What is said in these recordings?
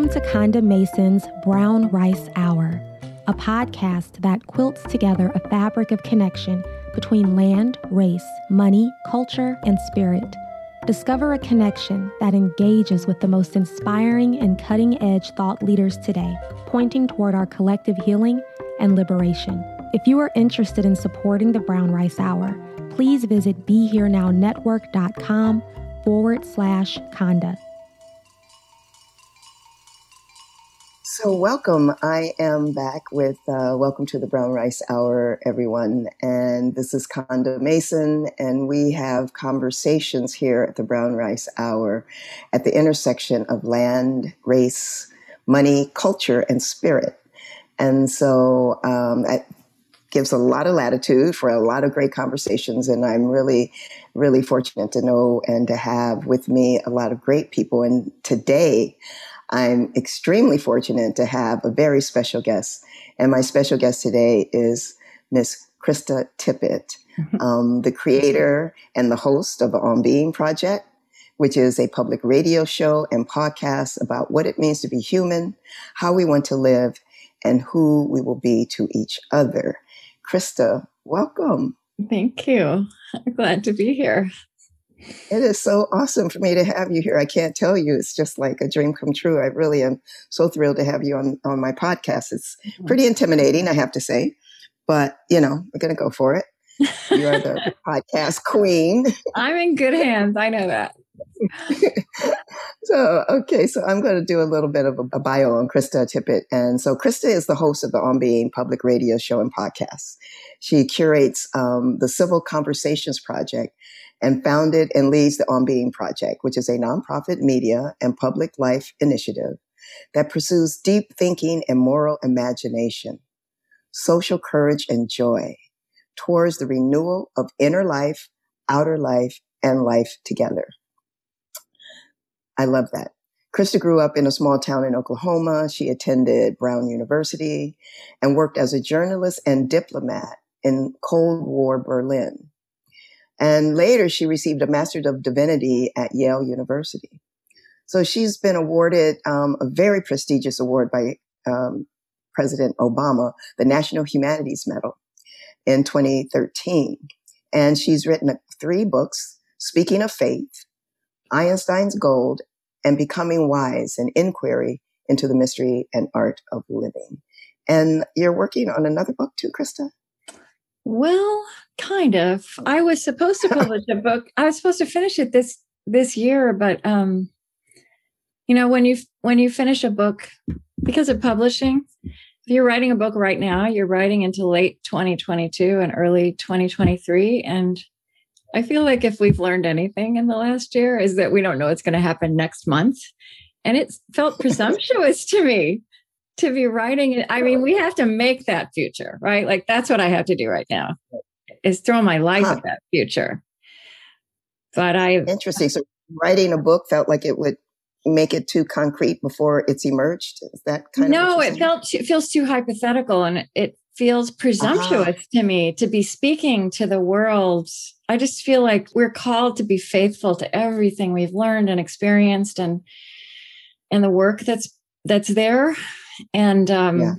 Welcome to Konda Mason's Brown Rice Hour, a podcast that quilts together a fabric of connection between land, race, money, culture, and spirit. Discover a connection that engages with the most inspiring and cutting edge thought leaders today, pointing toward our collective healing and liberation. If you are interested in supporting the Brown Rice Hour, please visit BeHereNowNetwork.com forward slash Konda. So, welcome. I am back with uh, Welcome to the Brown Rice Hour, everyone. And this is Konda Mason, and we have conversations here at the Brown Rice Hour at the intersection of land, race, money, culture, and spirit. And so um, gives a lot of latitude for a lot of great conversations. And I'm really, really fortunate to know and to have with me a lot of great people. And today, I'm extremely fortunate to have a very special guest. And my special guest today is Miss Krista Tippett, mm-hmm. um, the creator and the host of the On Being Project, which is a public radio show and podcast about what it means to be human, how we want to live, and who we will be to each other. Krista, welcome. Thank you. I'm glad to be here. It is so awesome for me to have you here. I can't tell you. It's just like a dream come true. I really am so thrilled to have you on, on my podcast. It's pretty intimidating, I have to say, but you know, we're going to go for it. You are the podcast queen. I'm in good hands. I know that. so, okay, so I'm going to do a little bit of a, a, bio on Krista Tippett. And so, Krista is the host of the On Being public radio show and podcast. She curates um, the Civil Conversations Project and founded and leads the On Being Project, which is a nonprofit media and public life initiative that pursues deep thinking and moral imagination, social courage and joy towards the renewal of inner life, outer life, and life together. I love that. Krista grew up in a small town in Oklahoma. She attended Brown University and worked as a journalist and diplomat in Cold War Berlin. And later she received a Master's of Divinity at Yale University. So she's been awarded um, a very prestigious award by um, President Obama, the National Humanities Medal in 2013. And she's written three books, Speaking of Faith, Einstein's God, and Becoming Wise, an inquiry into the mystery and art of living. And you're working on another book too, Krista? Well, kind of. I was supposed to publish a book. I was supposed to finish it this this year, but um you know, when you when you finish a book because of publishing, if you're writing a book right now, you're writing into late 2022 and early 2023 and I feel like if we've learned anything in the last year is that we don't know what's going to happen next month. And it felt presumptuous to me to be writing it. I mean, we have to make that future, right? Like that's what I have to do right now is throw my life huh. at that future. But I interesting. So writing a book felt like it would make it too concrete before it's emerged. Is that kind no, of no? It felt it feels too hypothetical, and it feels presumptuous uh-huh. to me to be speaking to the world. I just feel like we're called to be faithful to everything we've learned and experienced, and and the work that's that's there and um, yeah.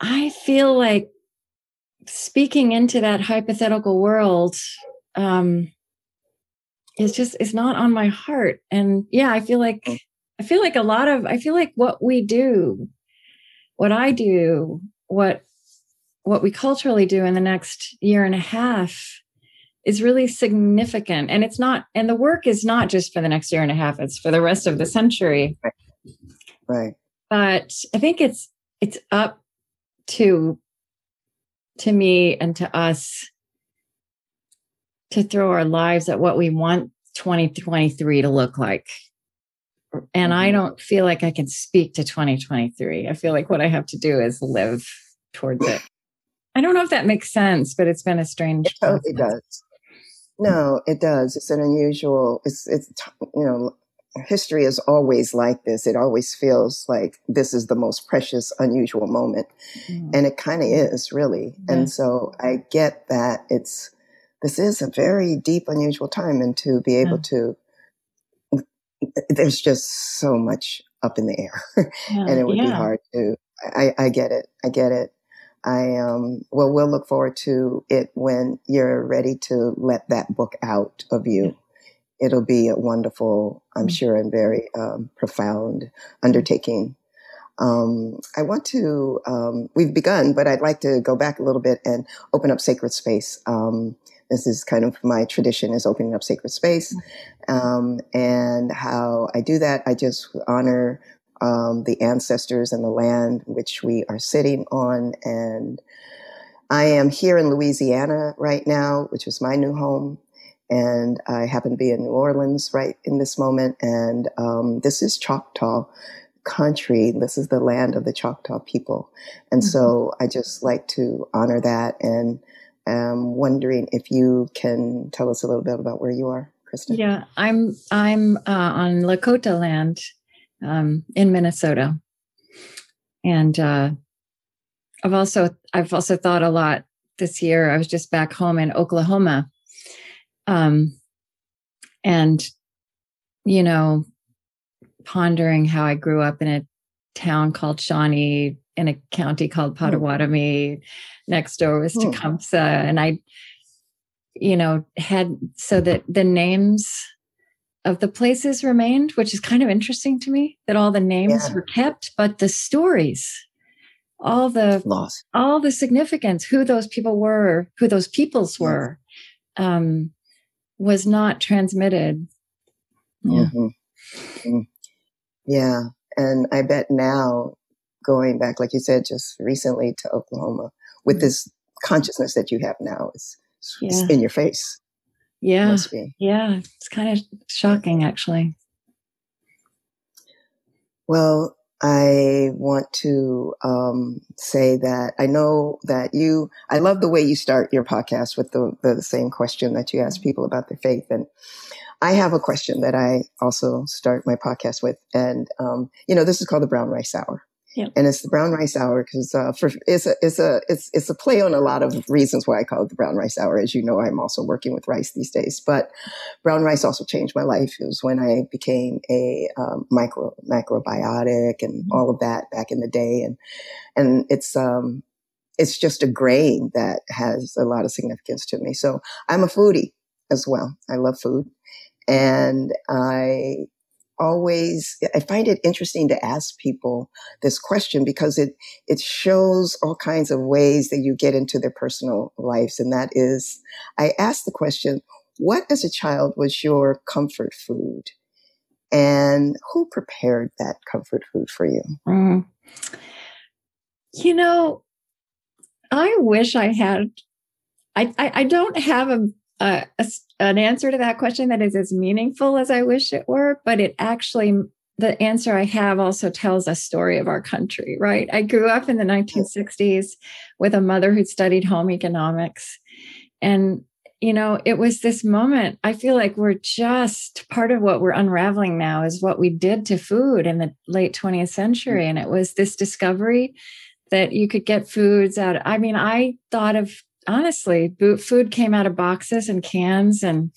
I feel like speaking into that hypothetical world, um, is just is not on my heart. And yeah, I feel like Mm. I feel like a lot of I feel like what we do, what I do, what what we culturally do in the next year and a half is really significant. And it's not, and the work is not just for the next year and a half, it's for the rest of the century. Right. But I think it's it's up to to me and to us to throw our lives at what we want 2023 to look like. And I Mhm. don't feel like I can speak to 2023. I feel like what I have to do is live towards it. I don't know if that makes sense, but it's been a strange. It totally does. No, it does. It's an unusual. It's it's you know, history is always like this. It always feels like this is the most precious, unusual moment, Mm. and it kind of is really. Yeah. And so I get that it's this is a very deep, unusual time, and to be able to, there's just so much up in the air, Yeah, and it would be hard to. I, I get it. I get it. I um well we'll look forward to it when you're ready to let that book out of you. It'll be a wonderful, I'm Mm. sure, and very um, profound undertaking. Um, I want to, um, we've begun, but I'd like to go back a little bit and open up sacred space. Um, this is kind of my tradition is opening up sacred space. Um, and how I do that, I just honor um, the ancestors and the land which we are sitting on. And I am here in Louisiana right now, which is my new home. And I happen to be in New Orleans right in this moment. And um, this is Choctaw country. This is the land of the Choctaw people. And so I just like to honor that. And I'm wondering if you can tell us a little bit about where you are, Kristen. Yeah, I'm I'm uh, on Lakota land um, in Minnesota, and uh, I've also I've also thought a lot this year. I was just back home in Oklahoma, um, and you know, pondering how I grew up in a town called Shawnee in a county called Potawatomi. Next door was Hmm. Tecumseh, and I, you know, had so that the names of the places remained, which is kind of interesting to me that all the names Yeah. were kept, but the stories, all the loss, all the significance, who those people were, who those peoples Yes. were, um, was not transmitted. Yeah. Mhm. Mm. Yeah. And I bet now, going back, like you said, just recently to Oklahoma, with Mhm. this consciousness that you have now, it's, it's Yeah. in your face. Yeah. Must be. Yeah. It's kind of shocking, actually. Well, I want to um, say that I know that you, I love the way you start your podcast with the, the same question that you ask people about their faith. And I have a question that I also start my podcast with. And, um, you know, this is called the brown rice hour. Yep. And it's the brown rice hour because uh, for it's a it's a it's it's a play on a lot of reasons why I call it the brown rice hour. As you know, I'm also working with rice these days, but brown rice also changed my life. It was when I became a um, micro macrobiotic and Mhm. all of that back in the day, and and it's um it's just a grain that has a lot of significance to me. So I'm a foodie as well. I love food, and I always I find it interesting to ask people this question because it it shows all kinds of ways that you get into their personal lives, and that is I ask the question what as a child was your comfort food and who prepared that comfort food for you Mm. You know, I wish I had. I I, I don't have a, a, a an answer to that question that is as meaningful as I wish it were, but it actually the answer I have also tells a story of our country. Right? I grew up in the 1960s with a mother who studied home economics, and you know, it was this moment. I feel like we're just part of what we're unraveling now is what we did to food in the late 20th century. Mm. And it was this discovery that you could get foods out. I mean, I thought of honestly, food came out of boxes and cans and,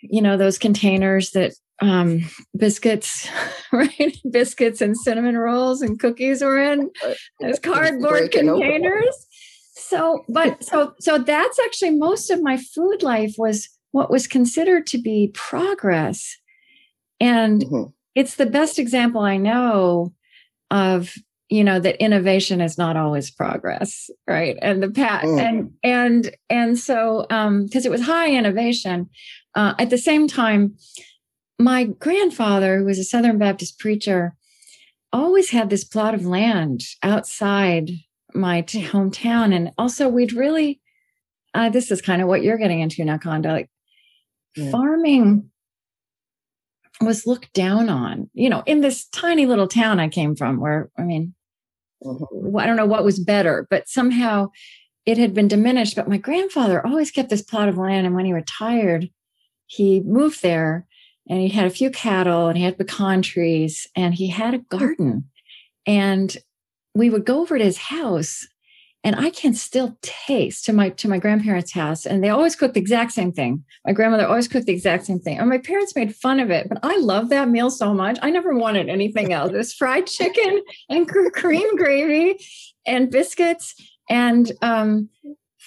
you know, those containers that um, biscuits, right? biscuits and cinnamon rolls and cookies were in those cardboard containers. So, but so so that's actually most of my food life was what was considered to be progress. And mm-hmm. it's the best example I know of you know that innovation is not always progress right and the pat mm. and and and so um because it was high innovation uh, at the same time my grandfather who was a southern baptist preacher always had this plot of land outside my t- hometown and also we'd really uh, this is kind of what you're getting into now Konda like yeah. farming was looked down on you know in this tiny little town i came from where i mean mm-hmm. I don't know what was better, but somehow it had been diminished. But my grandfather always kept this plot of land. And when he retired, he moved there and he had a few cattle and he had pecan trees and he had a garden. And we would go over to his house and I can still taste to my to my grandparents' house, and they always cooked the exact same thing. My grandmother always cooked the exact same thing, and my parents made fun of it. But I love that meal so much. I never wanted anything else. It was fried chicken and cream gravy, and biscuits and um,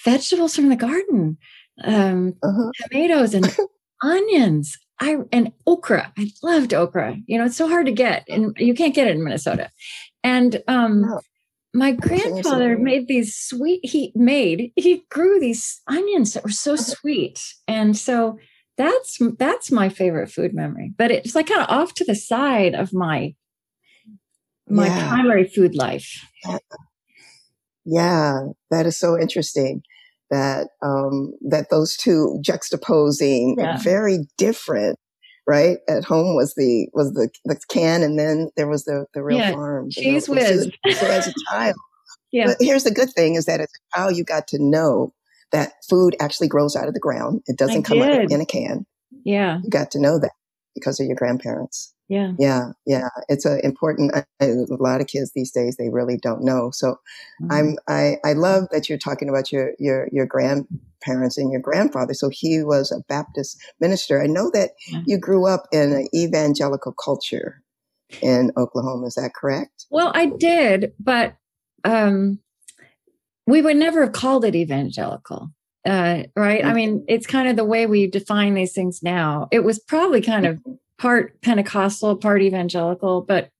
vegetables from the garden, um, uh-huh. tomatoes and onions. I and okra. I loved okra. You know, it's so hard to get, and you can't get it in Minnesota. And um, oh my grandfather made these sweet he made he grew these onions that were so sweet and so that's that's my favorite food memory but it's like kind of off to the side of my my yeah. primary food life yeah that is so interesting that um that those two juxtaposing yeah. very different right? At home was the was the the can and then there was the the real yeah, farm Cheez Whiz. so as a child. Yeah. But here's the good thing is that as a child you got to know that food actually grows out of the ground. It doesn't I come did. out in a can. Yeah. You got to know that because of your grandparents yeah yeah yeah it's a important a lot of kids these days they really don't know so mm-hmm. i'm i i love that you're talking about your your your grandparents and your grandfather so he was a baptist minister i know that yeah. you grew up in an evangelical culture in oklahoma is that correct well i did but um we would never have called it evangelical uh, right? Mm-hmm. I mean, it's kind of the way we define these things now. It was probably kind of mm-hmm part Pentecostal, part evangelical, but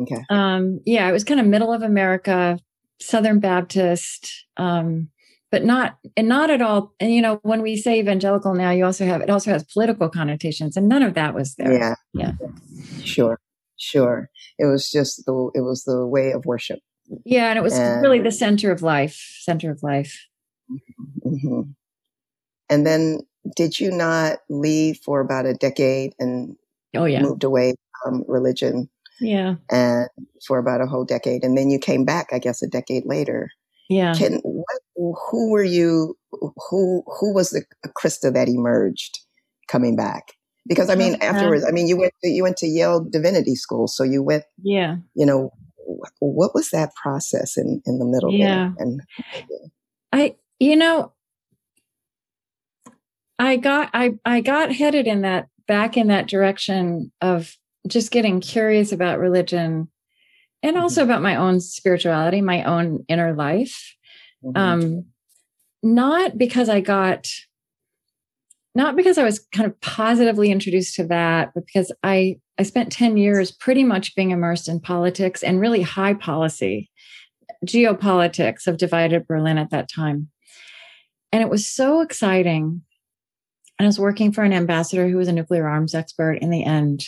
okay. um, yeah, it was kind of middle of America, Southern Baptist, um, but not and not at all. And you know, when we say evangelical now, you also have it also has political connotations, and none of that was there. Yeah, yeah, sure, sure. It was just the it was the way of worship. Yeah, and it was and, really the center of life, center of life. Mm-hmm. And then did you not leave for about a decade and oh yeah. moved away from religion? Yeah. And for about a whole decade and then you came back i guess a decade later. Yeah. Can, what, who were you who who was the krista that emerged coming back? Because i mean afterwards i mean you went to, you went to yale divinity school so you went yeah. you know what was that process in in the middle yeah. There? and i you know I got I I got headed in that back in that direction of just getting curious about religion and mm-hmm. also about my own spirituality, my own inner life. Mm-hmm. Um not because I got not because I was kind of positively introduced to that, but because I I spent 10 years pretty much being immersed in politics and really high policy, geopolitics of divided Berlin at that time. And it was so exciting I was working for an ambassador who was a nuclear arms expert in the end.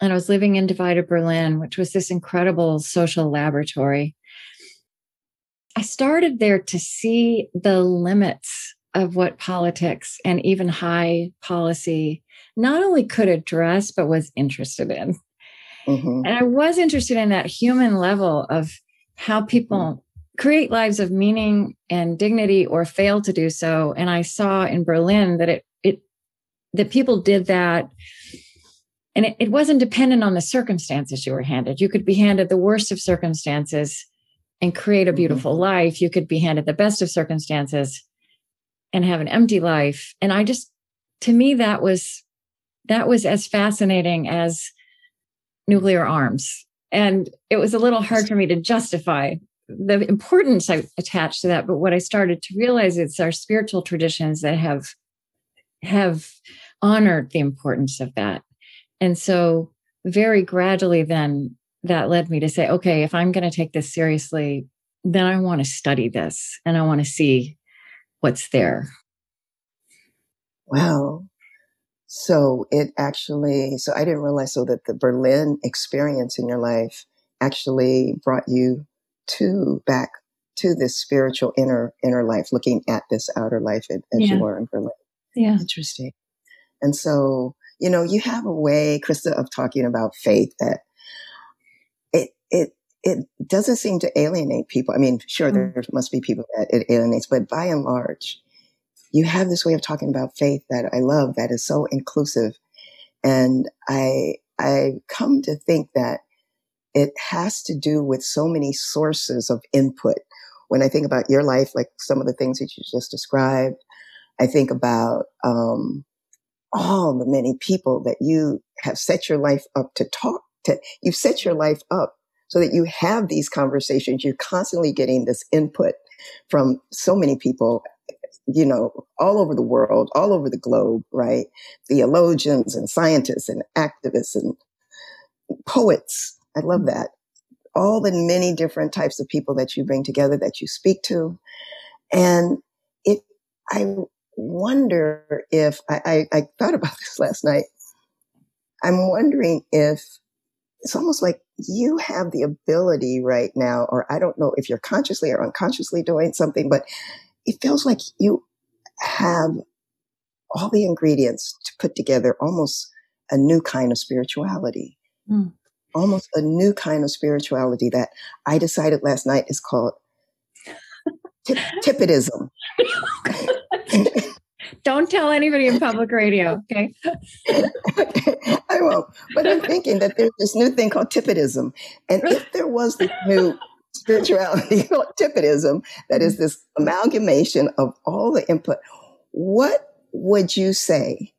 And I was living in divided Berlin, which was this incredible social laboratory. I started there to see the limits of what politics and even high policy not only could address, but was interested in. Mm-hmm. And I was interested in that human level of how people create lives of meaning and dignity or fail to do so. And i saw in berlin that it it that people did that. And it, it wasn't dependent on the circumstances you were handed. You could be handed the worst of circumstances and create a mm-hmm. beautiful mm-hmm. life. You could be handed the best of circumstances and have an empty life. And i just to me that was that was as fascinating as nuclear arms. And it was a little hard for me to justify the importance I attached to that, but what I started to realize it's our spiritual traditions that have have honored the importance of that. And so very gradually then that led me to say, okay, if I'm going to take this seriously, then I want to study this and I want to see what's there. Wow. So it actually, so I didn't realize so that the Berlin experience in your life actually brought you to back to this spiritual inner inner life, looking at this outer life as yeah. you were in Berlin. Yeah. Interesting. And so, you know, you have a way, Krista, of talking about faith that it it it doesn't seem to alienate people. I mean, sure, mm. there must be people that it alienates, but by and large, you have this way of talking about faith that I love that is so inclusive. And I I come to think that it has to do with so many sources of input. When I think about your life, like some of the things that you just described, I think about um, all the many people that you have set your life up to talk to. You've set your life up so that you have these conversations. You're constantly getting this input from so many people, you know, all over the world, all over the globe, right? Theologians and scientists and activists and poets I love that. All the many different types of people that you bring together that you speak to. And it, I wonder if I, I, I thought about this last night. I'm wondering if it's almost like you have the ability right now, or I don't know if you're consciously or unconsciously doing something, but it feels like you have all the ingredients to put together almost a new kind of spirituality. Mm almost a new kind of spirituality that I decided last night is called tip- Tippetism. Don't tell anybody in public radio, okay? I won't. But I'm thinking that there's this new thing called Tippetism. And if there was this new spirituality called Tippetism, that is this amalgamation of all the input, what would you say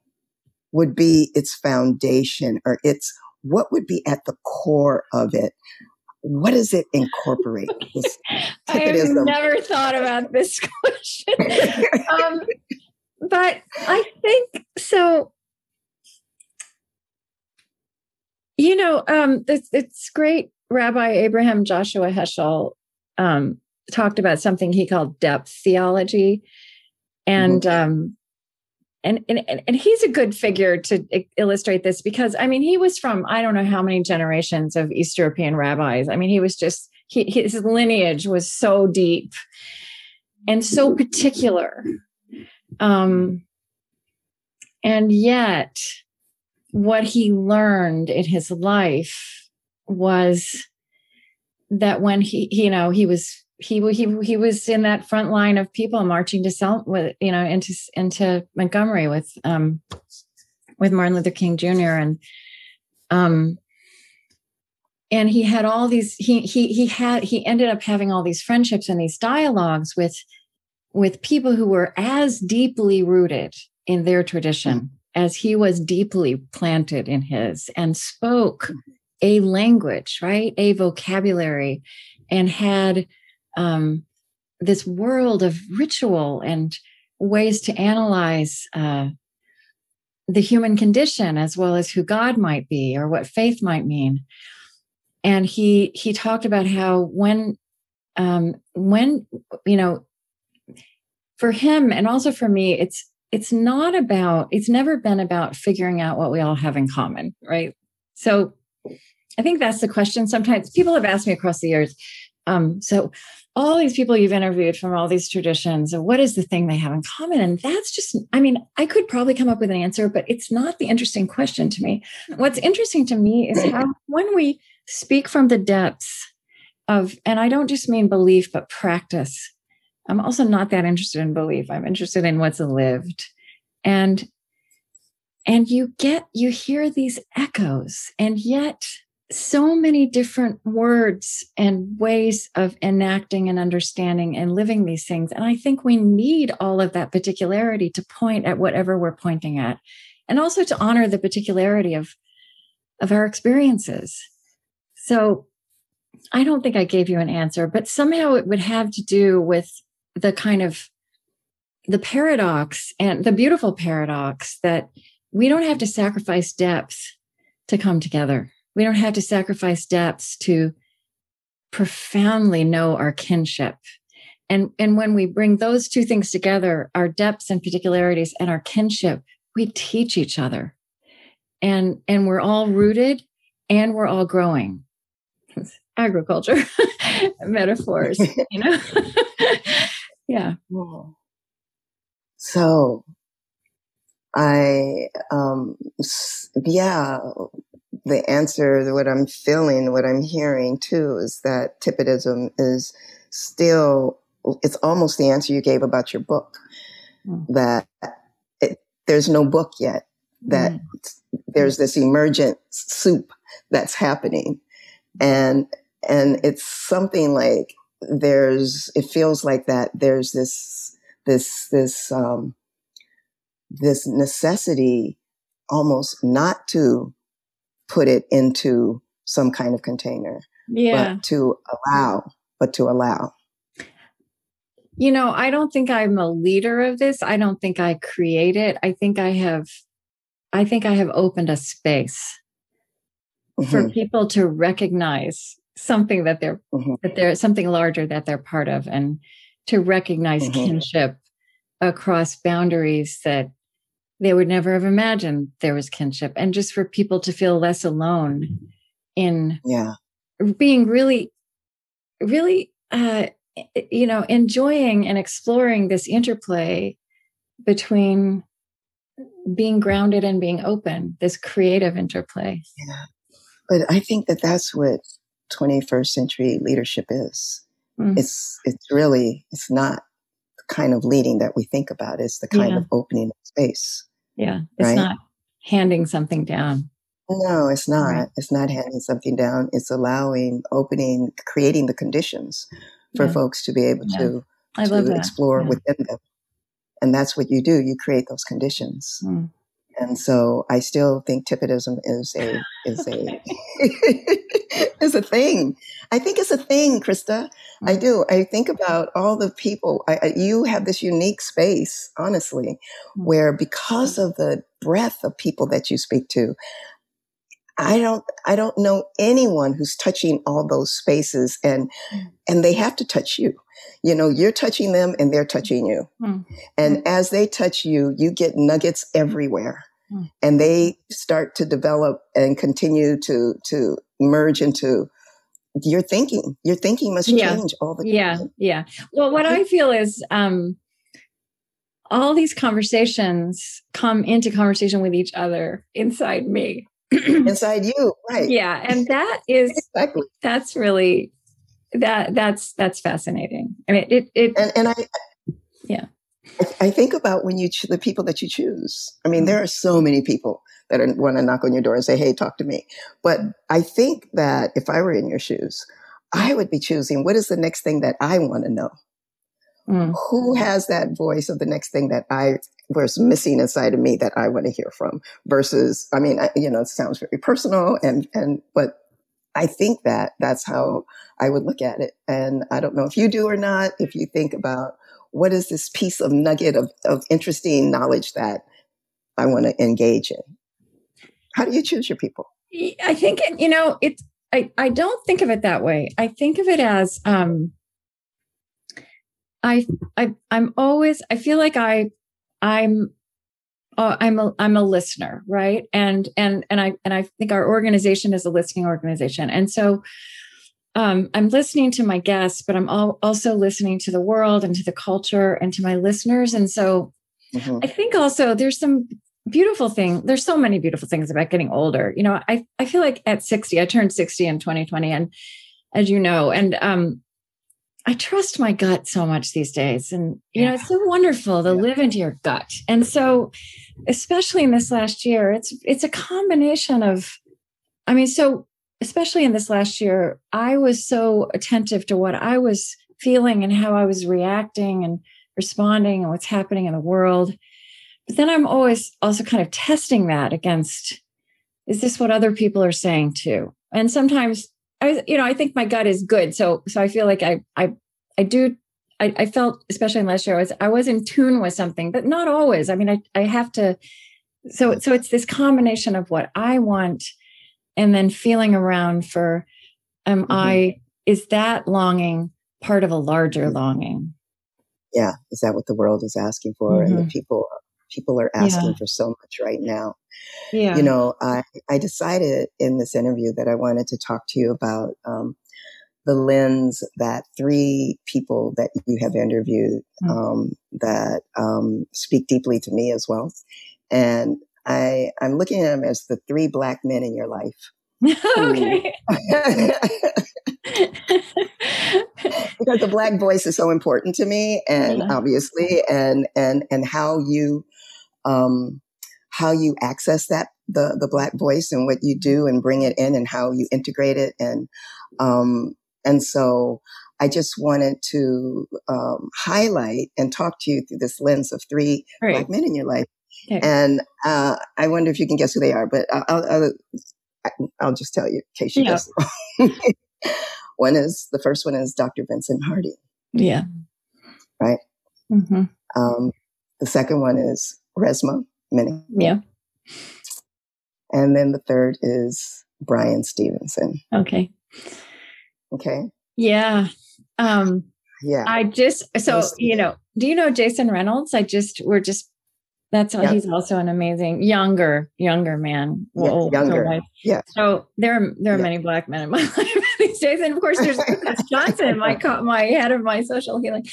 would be its foundation or its what would be at the core of it? What does it incorporate? I have never thought about this question. um, but I think so. You know, um, it's, it's great. Rabbi Abraham Joshua Heschel um, talked about something he called depth theology. And mm-hmm. um, and, and and he's a good figure to illustrate this because I mean he was from I don't know how many generations of East European rabbis. I mean he was just he, his lineage was so deep and so particular, um, and yet what he learned in his life was that when he you know he was he he he was in that front line of people marching to Selma you know into into Montgomery with um with Martin Luther King Jr. and um and he had all these he he he had he ended up having all these friendships and these dialogues with with people who were as deeply rooted in their tradition as he was deeply planted in his and spoke a language right a vocabulary and had um, this world of ritual and ways to analyze uh, the human condition as well as who God might be or what faith might mean. And he he talked about how when um, when you know for him and also for me it's it's not about it's never been about figuring out what we all have in common right so i think that's the question sometimes people have asked me across the years um, so all these people you've interviewed from all these traditions what is the thing they have in common? And that's just i mean i could probably come up with an answer but it's not the interesting question to me. What's hmm. interesting to me is how when we speak from the depths of and i don't just mean belief but practice i'm also not that interested in belief. I'm interested in what's lived. And and you get you hear these echoes and yet so many different words and ways of enacting and understanding and living these things. And I think we need all of that particularity to point at whatever we're pointing at, and also to honor the particularity of, of our experiences. So I don't think I gave you an answer, but somehow it would have to do with the kind of the paradox and the beautiful paradox that we don't have to sacrifice depth to come together. We don't have to sacrifice depths to profoundly know our kinship. And, and when we bring those two things together, our depths and particularities and our kinship, we teach each other. And, and we're all rooted and we're all growing. Agriculture metaphors, you know? yeah. So I, um, yeah, the answer, what I'm feeling, what I'm hearing too, is that Tippetism is still, it's almost the answer you gave about your book, mm. that it, there's no book yet, that mm. there's this emergent soup that's happening. And, and it's something like there's, it feels like that there's this, this, this, um, this necessity almost not to put it into some kind of container, yeah. but to allow, but to allow. You know, I don't think I'm a leader of this. I don't think I create it. I think I have, I think I have opened a space mm-hmm. for people to recognize something that they're mm-hmm. that they're something larger that they're part of, and to recognize mm-hmm. kinship across boundaries that they would never have imagined there was kinship. And just for people to feel less alone in yeah. being really really uh you know enjoying and exploring this interplay between being grounded and being open this creative interplay. Yeah. But i think that that's what 21st century leadership is. Mm. it's it's really it's not the kind of leading that we think about it's the kind yeah. of opening of space yeah. It's right? not handing something down. No, it's not. Right. It's not handing something down. It's allowing, opening, creating the conditions for yeah. folks to be able yeah. to, to explore yeah. within them. And that's what you do. You create those conditions. Mm. And so I still think Tippetism is a is a is a thing. I think it's a thing, Krista. I mm. do. I think about all the people. I, I, you have this unique space, honestly, mm. where because of the breadth of people that you speak to, I don't I don't know anyone who's touching all those spaces and mm. and they have to touch you. You know, you're touching them and they're touching you. Mm. And as they touch you, you get nuggets everywhere. Mm. And they start to develop and continue to, to merge into your thinking. Your thinking must yeah. change all the time. Yeah. Yeah. Well, what I feel is, um, all these conversations come into conversation with each other inside me. inside you, right. Yeah. And that is exactly that's really that that's that's fascinating. I mean it it and, and I yeah. I think about when you, the people that you choose. I mean, there mm-hmm. are so many people that want to knock on your door and say, Hey, talk to me. But I think that if I were in your shoes, I would be choosing what is the next thing that I want to know? Mm. Who has that voice of the next thing that I was missing inside of me that I want to hear from versus, I mean, I, you know, it sounds very personal and, and, but I think that that's how I would look at it. And I don't know if you do or not, if you think about what is this piece of nugget of, of interesting knowledge that I want to engage in? How do you choose your people? I think, you know, it's, I, I don't think of it that way. I think of it as, um, I, I, I'm always, I feel like I, I'm, uh, I'm a, I'm a listener, right? And, and, and I, and I think our organization is a listening organization. And so, um, I'm listening to my guests, but I'm all, also listening to the world and to the culture and to my listeners. And so mm-hmm. I think also there's some beautiful thing. There's so many beautiful things about getting older. You know, I, I feel like at 60, I turned 60 in 2020 and as you know, and, um, I trust my gut so much these days. And, you yeah. know, it's so wonderful to yeah. live into your gut. And so, especially in this last year, it's, it's a combination of, I mean, so especially in this last year, I was so attentive to what I was feeling and how I was reacting and responding and what's happening in the world. But then I'm always also kind of testing that against is this what other people are saying too? And sometimes I, you know, I think my gut is good. So, so I feel like I, I, I do. I, I felt, especially in last year, I was, I was in tune with something, but not always. I mean, I, I have to. So, so it's this combination of what I want, and then feeling around for, am mm-hmm. I? Is that longing part of a larger longing? Yeah, is that what the world is asking for, mm-hmm. and the mm-hmm. people people are asking yeah. for so much right now. Yeah. You know, I, I decided in this interview that I wanted to talk to you about um, the lens that three people that you have interviewed mm-hmm. um, that um, speak deeply to me as well. And I, I'm looking at them as the three black men in your life. okay. because the black voice is so important to me and yeah. obviously and and and how you um, how you access that the the black voice and what you do and bring it in and how you integrate it and um, and so I just wanted to um, highlight and talk to you through this lens of three right. black men in your life. Okay. And uh, I wonder if you can guess who they are, but I'll, I'll, I'll just tell you in case you yeah. guess. one is the first one is Dr. Vincent Harding. Yeah. Right. Mm-hmm. Um, the second one is Resmaa Menakem. Yeah. And then the third is Bryan Stevenson. Okay. Okay. Yeah. Um, yeah. I just, so, you know, do you know Jason Reynolds? I just, we're just, that's how he's also an amazing younger, younger man. Yeah, younger. So, yeah. So there are, there are yeah. many black men in my life these days. And of course there's Lucas Johnson, my, my head of my social healing.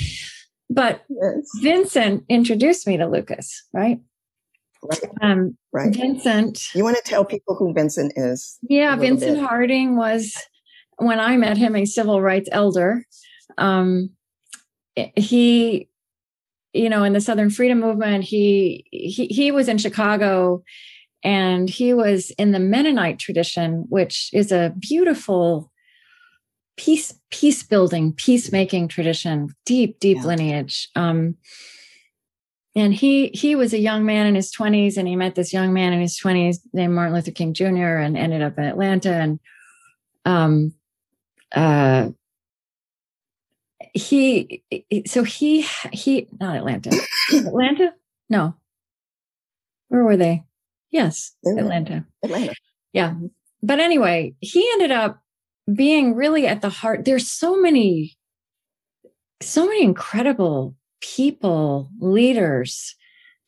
But yes. Vincent introduced me to Lucas, right? Right. Um, right. Vincent. You want to tell people who Vincent is? Yeah, Vincent bit. Harding was, when I met him, a civil rights elder. Um, he, you know, in the Southern Freedom Movement, he he he was in Chicago, and he was in the Mennonite tradition, which is a beautiful peace peace building peacemaking tradition deep deep yeah. lineage um and he he was a young man in his 20s and he met this young man in his 20s named martin luther king jr and ended up in atlanta and um uh he so he he not atlanta. Atlanta? No. Where were they? Yes atlanta. Atlanta. Yeah. But anyway he ended up being really at the heart. There's so many so many incredible people leaders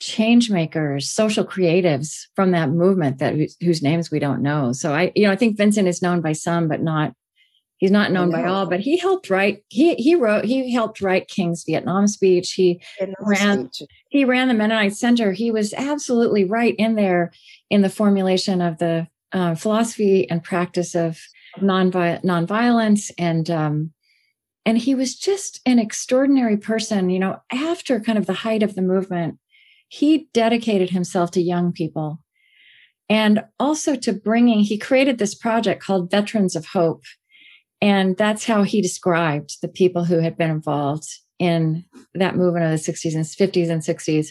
change makers social creatives from that movement that whose, whose names we don't know. So i you know i think vincent is known by some but not he's not known by all but he helped write he he wrote he helped write king's vietnam speech he vietnam ran speech. he ran the mennonite center he was absolutely right in there in the formulation of the uh, philosophy and practice of nonviolence, nonviolence and um, and he was just an extraordinary person. You know, after kind of the height of the movement, he dedicated himself to young people and also to bringing. He created this project called Veterans of Hope, and that's how he described the people who had been involved in that movement of the 60s and 50s and 60s.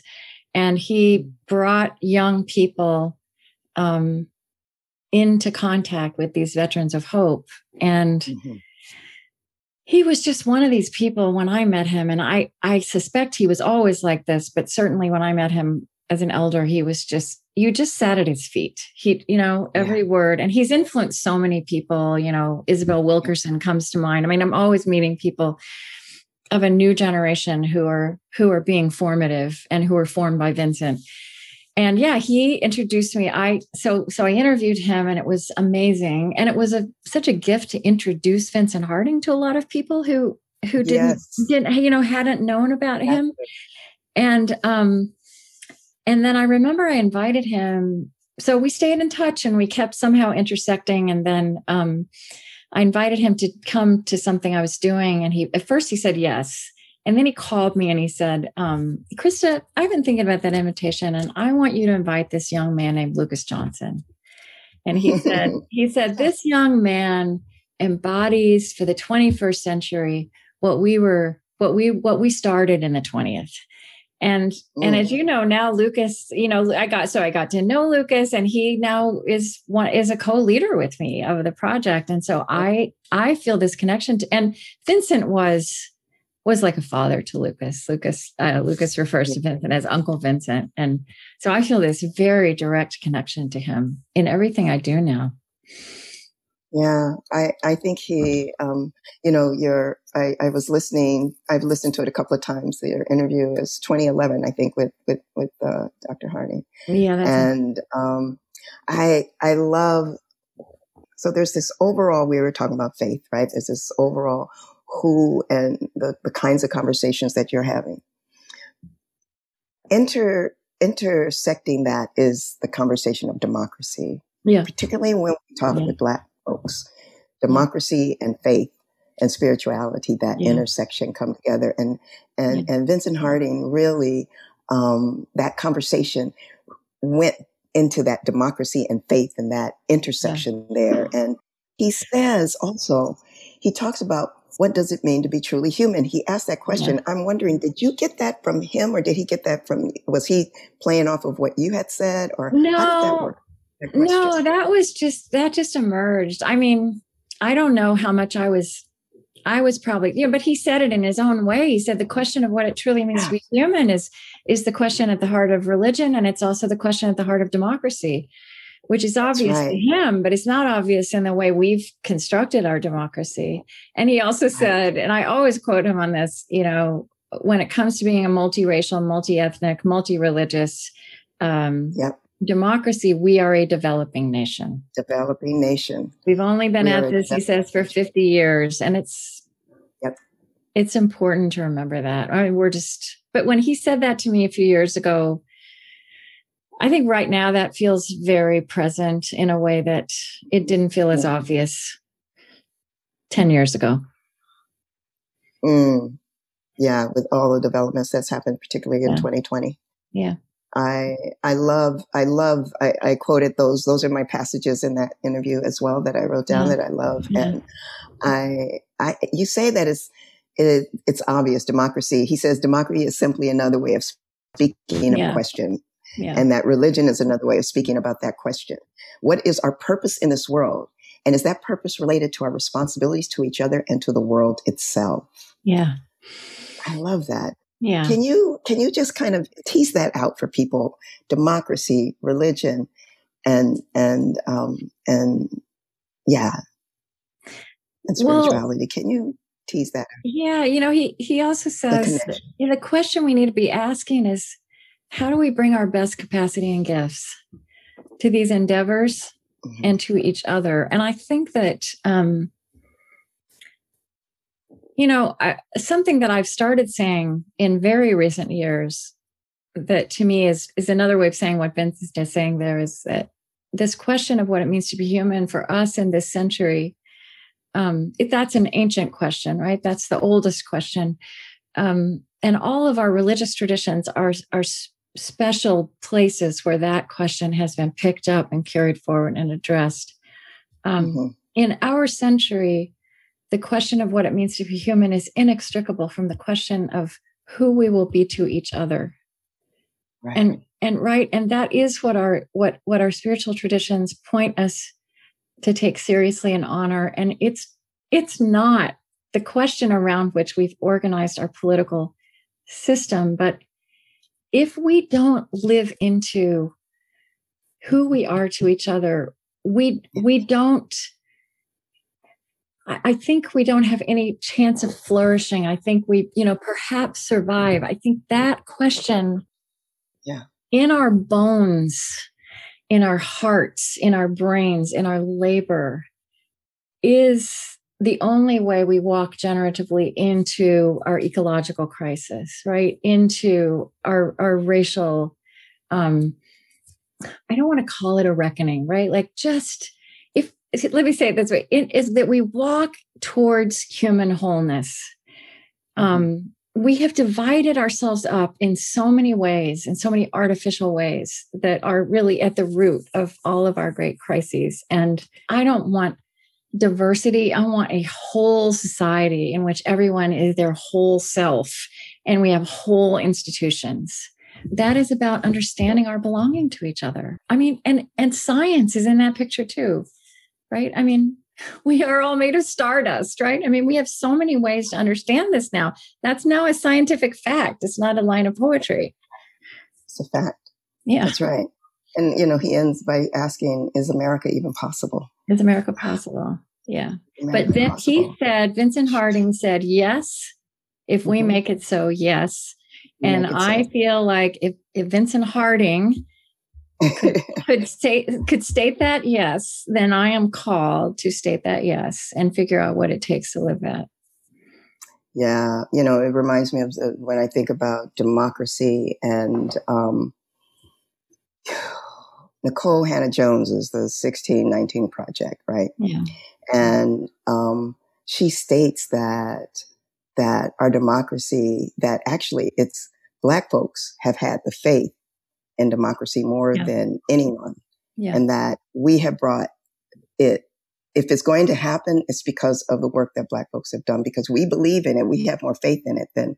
And he brought young people um, into contact with these veterans of hope. And mm-hmm. he was just one of these people when I met him. And I, I suspect he was always like this, but certainly when I met him as an elder, he was just, you just sat at his feet. He, you know, every yeah. word. And he's influenced so many people. You know, Isabel Wilkerson comes to mind. I mean, I'm always meeting people of a new generation who are who are being formative and who are formed by Vincent and yeah he introduced me i so so i interviewed him and it was amazing and it was a such a gift to introduce vincent harding to a lot of people who who didn't yes. didn't you know hadn't known about him and um and then i remember i invited him so we stayed in touch and we kept somehow intersecting and then um i invited him to come to something i was doing and he at first he said yes and then he called me and he said, um, Krista, I've been thinking about that invitation and I want you to invite this young man named Lucas Johnson. And he said, he said, this young man embodies for the 21st century what we were, what we, what we started in the 20th. And mm. and as mm. you know now lucas you know i got so i got to know lucas and he now is one is a co-leader with me of the project and so i i feel this connection to and vincent was was like a father to lucas lucas uh, lucas refers to vincent as uncle vincent and so i feel this very direct connection to him in everything i do now yeah, I, I think he, um, you know, your, I, I was listening, I've listened to it a couple of times. Your interview is 2011, I think, with, with, with, uh, Dr. Harding. Yeah. and, um, I, I love, so there's this overall, we were talking about faith, right? There's this overall who and the, the kinds of conversations that you're having. Inter, intersecting that is the conversation of democracy. Yeah. Particularly when we talk yeah. with black folks. Democracy and faith and spirituality, that yeah. intersection come together. And and yeah. and Vincent Harding really um, that conversation went into that democracy and faith and that intersection yeah. there. And he says also, he talks about what does it mean to be truly human? He asked that question. Yeah. I'm wondering, did you get that from him or did he get that from, was he playing off of what you had said or no, how did that work? No, that was just that just emerged. I mean, I don't know how much I was I was probably, yeah, but he said it in his own way. He said the question of what it truly means yeah. to be human is is the question at the heart of religion, and it's also the question at the heart of democracy, which is obvious right. to him, but it's not obvious in the way we've constructed our democracy. And he also said, and I always quote him on this, you know, when it comes to being a multiracial, multi-ethnic, multi-religious um, yep democracy, we are a developing nation. Developing nation. We've only been we at this, he says, for 50 years. And it's yep. it's important to remember that. I mean, we're just but when he said that to me a few years ago, I think right now that feels very present in a way that it didn't feel as obvious 10 years ago. Mm. Yeah, with all the developments that's happened, particularly in yeah. 2020. Yeah. I I love I love I, I, quoted those those are my passages in that interview as well that I wrote down yeah. that I love. Yeah. and I I you say that it's it, it's obvious democracy. He says democracy is simply another way of speaking yeah. a question and that religion is another way of speaking about that question. What is our purpose in this world? And is that purpose related to our responsibilities to each other and to the world itself? Yeah. I love that yeah. Can you can you just kind of tease that out for people? Democracy, religion, and and um and yeah, and spirituality. Well, can you tease that? Out? Yeah, you know, he he also says the, you know, the question we need to be asking is how do we bring our best capacity and gifts to these endeavors mm-hmm. and to each other? And I think that um you know, I, something that I've started saying in very recent years that to me is is another way of saying what Vince is just saying there is that this question of what it means to be human for us in this century, um, it, that's an ancient question, right? That's the oldest question. Um, and all of our religious traditions are, are special places where that question has been picked up and carried forward and addressed. Um, mm-hmm. In our century, the question of what it means to be human is inextricable from the question of who we will be to each other. Right. and and right and that is what our what what our spiritual traditions point us to take seriously and honor. And it's it's not the question around which we've organized our political system but if we don't live into who we are to each other we we don't I think we don't have any chance of flourishing. I think we, you know, perhaps survive. I think that question yeah. in our bones, in our hearts, in our brains, in our labor is the only way we walk generatively into our ecological crisis, right? Into our, our racial, um, I don't want to call it a reckoning, right? Like just let me say it this way it is that we walk towards human wholeness mm-hmm. um, we have divided ourselves up in so many ways in so many artificial ways that are really at the root of all of our great crises and i don't want diversity. I want a whole society in which everyone is their whole self and we have whole institutions. That is about understanding our belonging to each other. I mean, and and science is in that picture too, right? I mean, we are all made of stardust, right? I mean, we have so many ways to understand this now. That's now a scientific fact. It's not a line of poetry. It's a fact. Yeah. That's right. And, you know, he ends by asking, is America even possible? Is America possible? Yeah. America but then possible? he said, Vincent Harding said, yes, if we mm-hmm. make it so, yes. and I so. feel like if, if Vincent Harding could, could state could state that yes, then I am called to state that yes and figure out what it takes to live that. Yeah, you know, it reminds me of the, when I think about democracy and um, Nikole Hannah-Jones is the 1619 Project, right? Yeah. And um, she states that that our democracy, that actually it's black folks have had the faith in democracy more yeah. than anyone. Yeah. And that we have brought it. If it's going to happen, it's because of the work that black folks have done, because we believe in it. We have more faith in it than,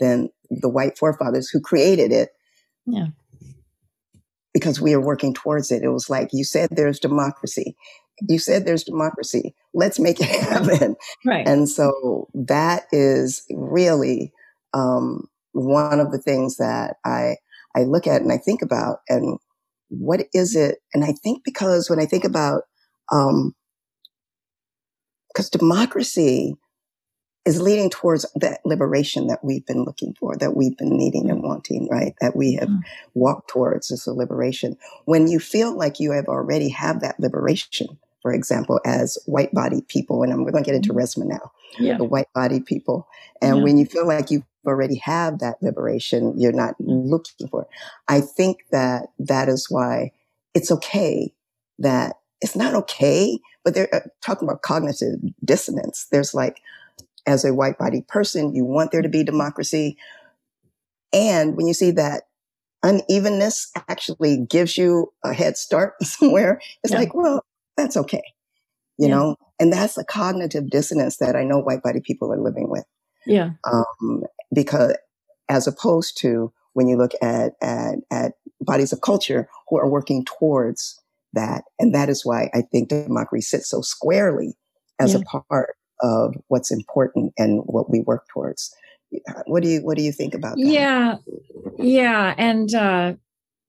than the white forefathers who created it. Yeah. Because we are working towards it. It was like, you said there's democracy. You said there's democracy. Let's make it happen. Right. And so that is really, um, one of the things that I, I look at and I think about and what is it? And I think because when I think about, um, because democracy is leading towards that liberation that we've been looking for, that we've been needing and wanting, right? That we have mm. walked towards as a liberation. When you feel like you have already have that liberation, for example, as white bodied people, and we're going to get into mm-hmm. Resmaa now, yeah. the white bodied people. And yeah. when you feel like you already have that liberation. You're not looking for it. I think that that is why it's okay that it's not okay, but they're uh, talking about cognitive dissonance. There's like, as a white body person, you want there to be democracy. And when you see that unevenness actually gives you a head start somewhere, it's yeah. like, well, that's okay. You yeah. know, and that's the cognitive dissonance that I know white body people are living with. Yeah. Um, because as opposed to when you look at, at, at bodies of culture who are working towards that. And that is why I think democracy sits so squarely as yeah. a part of what's important and what we work towards. What do you what do you think about that? Yeah. Yeah. And uh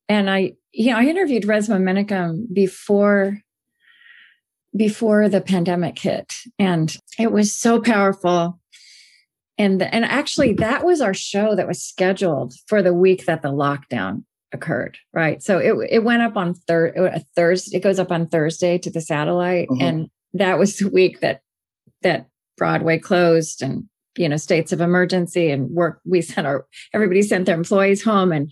and I you know, I interviewed Resmaa Menakem before before the pandemic hit and it was so powerful and and actually that was our show that was scheduled for the week that the lockdown occurred right so it it went up on third thursday it goes up on thursday to the satellite mm-hmm. and that was the week that that broadway closed and you know states of emergency and work we sent our everybody sent their employees home and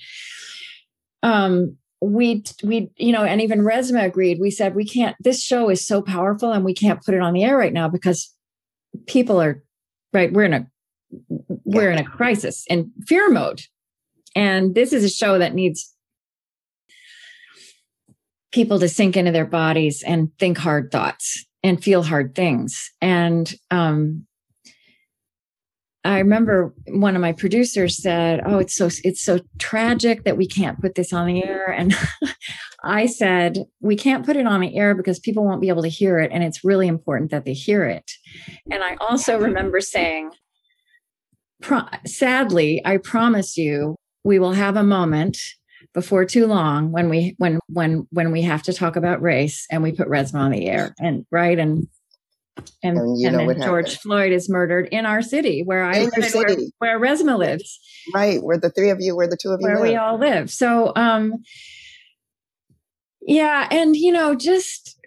um we we you know and even resmaa agreed we said we can't this show is so powerful and we can't put it on the air right now because people are right we're in a we're in a crisis and fear mode. And this is a show that needs people to sink into their bodies and think hard thoughts and feel hard things. And um, I remember one of my producers said, "Oh, it's so it's so tragic that we can't put this on the air." And I said, "We can't put it on the air because people won't be able to hear it, and it's really important that they hear it." And I also remember saying, pro- sadly, I promise you, we will have a moment before too long when we when when when we have to talk about race and we put Resmaa on the air and right and and, and, and then George happened. Floyd is murdered in our city where I live, where, where Resmaa lives. Right, where the three of you, where the two of you, where live. we all live. So, um, yeah, and you know, just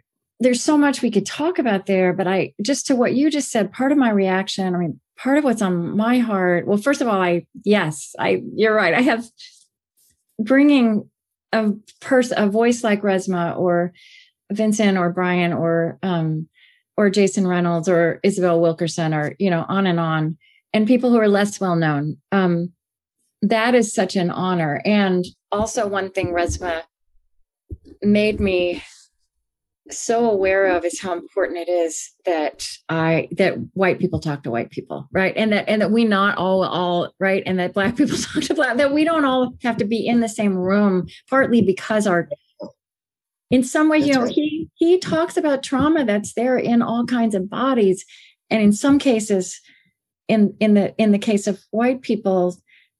there's so much we could talk about there, but I just to what you just said, part of my reaction. I mean, part of what's on my heart well first of all i yes i you're right i have bringing a person a voice like Resmaa or vincent or bryan or um or jason reynolds or isabel wilkerson or you know on and on and people who are less well known um that is such an honor and also one thing Resmaa made me so aware of is how important it is that I that white people talk to white people, right? And that and that we not all all right, and that black people talk to black that we don't all have to be in the same room, partly because our in some way, that's you know, right. he he talks about trauma that's there in all kinds of bodies. And in some cases, in in the in the case of white people,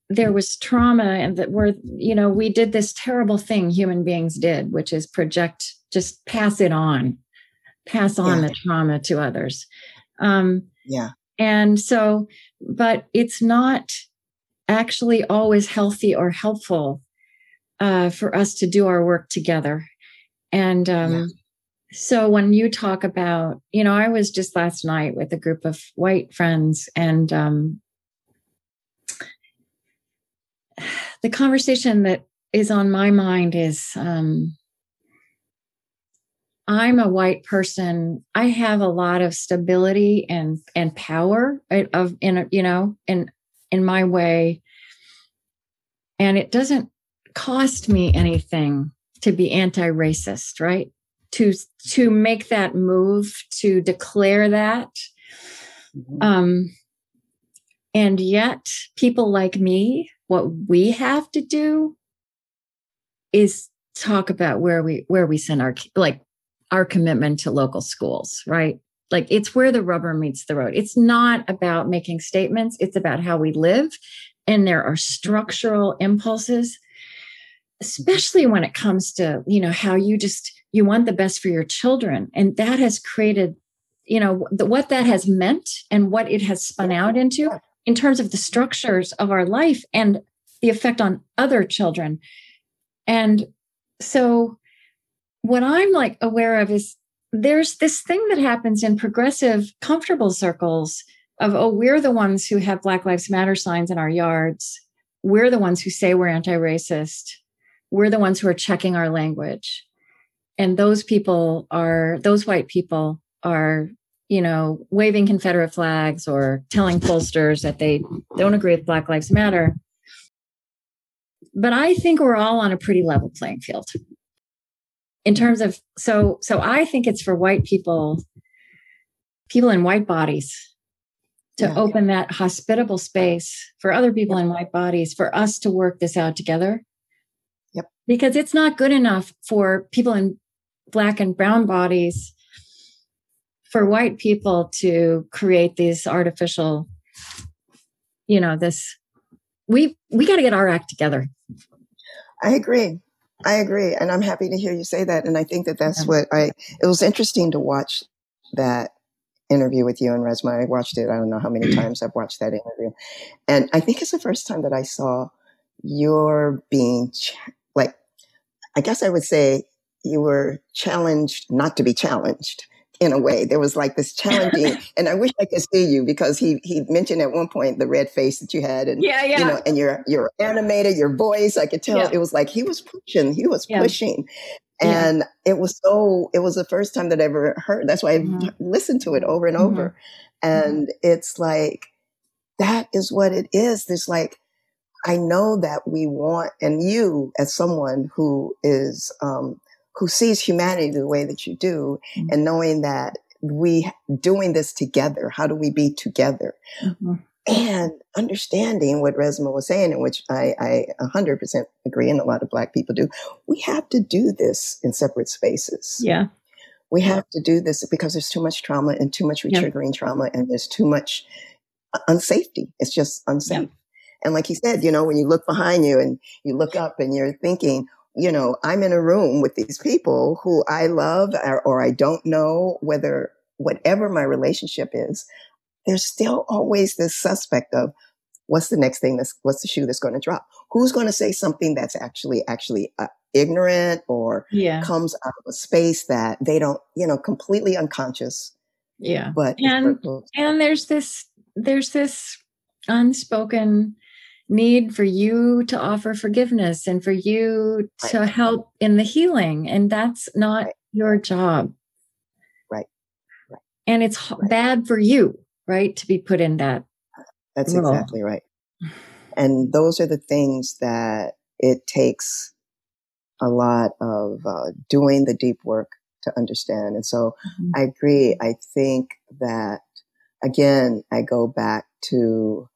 there was trauma and that we're, you know, we did this terrible thing human beings did, which is project just pass it on, pass on yeah. the trauma to others. Um, yeah. And so, but it's not actually always healthy or helpful uh, for us to do our work together. And um, yeah. so when you talk about, you know, I was just last night with a group of white friends and um, the conversation that is on my mind is um, I'm a white person. I have a lot of stability and and power of in you know in in my way, and it doesn't cost me anything to be anti-racist, right? To to make that move to declare that, mm-hmm. um, and yet people like me, what we have to do is talk about where we where we send our like our commitment to local schools, right? Like it's where the rubber meets the road. It's not about making statements, it's about how we live. And there are structural impulses, especially when it comes to, you know, how you just you want the best for your children. And that has created, you know, what that has meant and what it has spun out into in terms of the structures of our life and the effect on other children. And so what I'm like aware of is there's this thing that happens in progressive, comfortable circles of, oh, we're the ones who have Black Lives Matter signs in our yards. We're the ones who say we're anti racist. We're the ones who are checking our language. And those people are, those white people are, you know, waving Confederate flags or telling pollsters that they don't agree with Black Lives Matter. But I think we're all on a pretty level playing field in terms of so so i think it's for white people people in white bodies to yeah. open that hospitable space for other people in white bodies for us to work this out together. Yep. Because it's not good enough for people in black and brown bodies for white people to create these artificial you know this we we got to get our act together. I agree I agree. And I'm happy to hear you say that. And I think that that's what I, it was interesting to watch that interview with you and Resmaa. I watched it. I don't know how many times I've watched that interview. And I think it's the first time that I saw your being ch- like, I guess I would say you were challenged not to be challenged in a way. There was like this challenging, and I wish I could see you because he he mentioned at one point the red face that you had, and yeah, yeah, you know, and your your animated, your voice. I could tell yeah. it was like he was pushing, he was yeah. pushing, and yeah. it was so. It was the first time that I ever heard. That's why I mm-hmm. listened to it over and mm-hmm. over, and mm-hmm. it's like that is what it is. There's like. I know that we want, and you as someone who is um, who sees humanity the way that you do mm-hmm. and knowing that we doing this together how do we be together mm-hmm. and understanding what resmaa was saying in which I, I 100% agree and a lot of black people do we have to do this in separate spaces yeah we have to do this because there's too much trauma and too much retriggering yeah. trauma and there's too much unsafety it's just unsafe yeah. and like he said you know when you look behind you and you look up and you're thinking you know, I'm in a room with these people who I love or, or I don't know whether whatever my relationship is, there's still always this suspect of what's the next thing that's what's the shoe that's going to drop? Who's going to say something that's actually actually uh, ignorant or yeah. comes out of a space that they don't you know completely unconscious yeah. but and and there's this there's this unspoken need for you to offer forgiveness and for you to help in the healing. And that's not right. your job. Right. right. And it's right. bad for you, right? To be put in that. That's role. exactly right. And those are the things that it takes a lot of uh, doing the deep work to understand. And so mm-hmm. I agree. I think that again, I go back to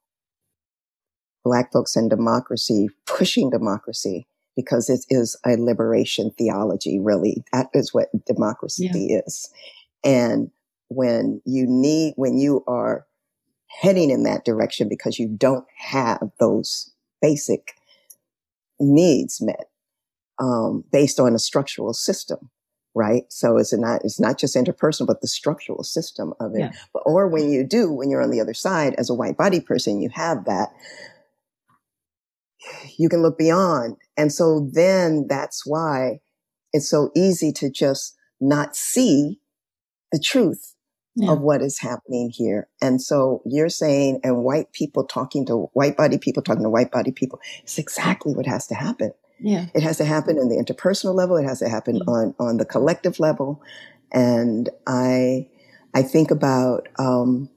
black folks and democracy, pushing democracy because it is a liberation theology, really. That is what democracy yeah. is. And when you need, when you are heading in that direction because you don't have those basic needs met, um, based on a structural system, right? So it's not it's not just interpersonal, but the structural system of it. Yeah. But or when you do, when you're on the other side as a white body person, you have that. You can look beyond, and so then that's why it's so easy to just not see the truth yeah. of what is happening here. And so you're saying, and white people talking to white body people talking to white body people, it's exactly what has to happen. Yeah. It has to happen in the interpersonal level. It has to happen yeah. on, on the collective level. And I, I think about, um,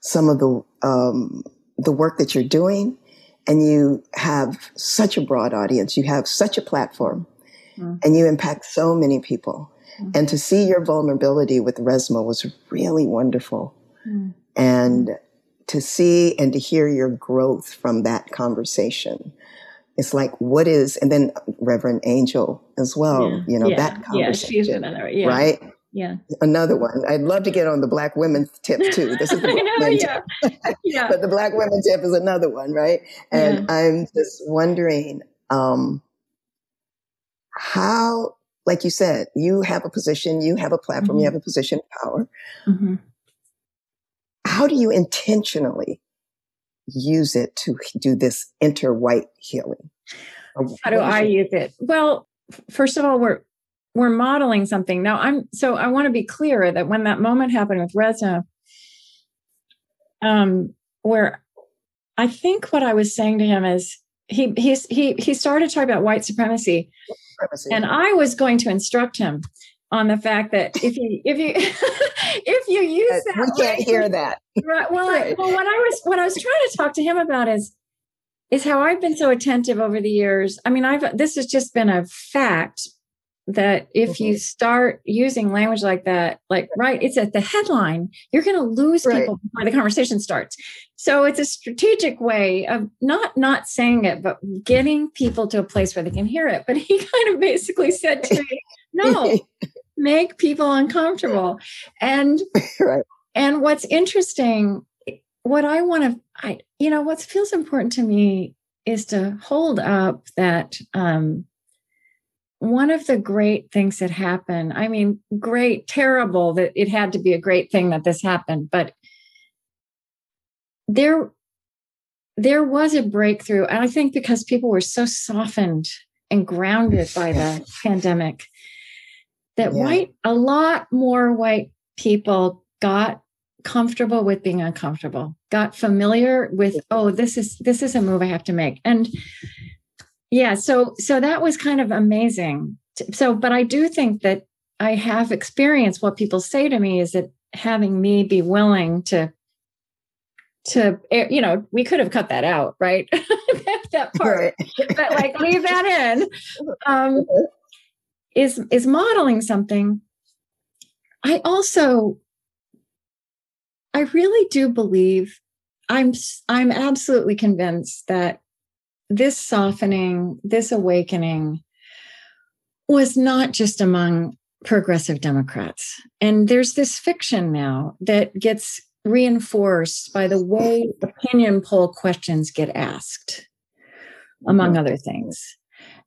some of the, um, the work that you're doing and you have such a broad audience. You have such a platform mm. and you impact so many people. Mm. And to see your vulnerability with Resmaa was really wonderful. Mm. And to see and to hear your growth from that conversation it's like what is and then reverend angel as well yeah. you know yeah. that conversation yeah, she's another, right yeah another one i'd love to get on the black women's tip too this is the know, yeah. yeah. but the black women tip is another one right and i'm just wondering um how like you said you have a position you have a platform mm-hmm. you have a position of power mm-hmm. how do you intentionally use it to do this inter-white healing? How do I use it? Well, first of all, we're we're modeling something. Now I'm so I want to be clear that when that moment happened with Resmaa, um, where I think what I was saying to him is he he's he he started talking about white supremacy. supremacy. And I was going to instruct him on the fact that if you if you if you use that we can't way, hear that right well, right. I, well what i was what i was trying to talk to him about is is how i've been so attentive over the years i mean i've this has just been a fact that if mm-hmm. you start using language like that like right it's at the headline you're going to lose right. people before the conversation starts so it's a strategic way of not not saying it but getting people to a place where they can hear it but he kind of basically said to me no make people uncomfortable. And right. and what's interesting, what I want to I you know, what feels important to me is to hold up that um one of the great things that happened, I mean, great, terrible that it had to be a great thing that this happened, but there there was a breakthrough and i think because people were so softened and grounded by the pandemic that yeah. white, a lot more white people got comfortable with being uncomfortable, got familiar with, oh, this is this is a move I have to make. And yeah, so so that was kind of amazing. So, but I do think that I have experienced what people say to me is that having me be willing to to eh, you know we could have cut that out right? That part. But like leave that in. Um is is modeling something. I also i really do believe i'm i'm absolutely convinced that this softening this awakening was not just among progressive democrats and there's this fiction now that gets reinforced by the way opinion poll questions get asked among mm-hmm. other things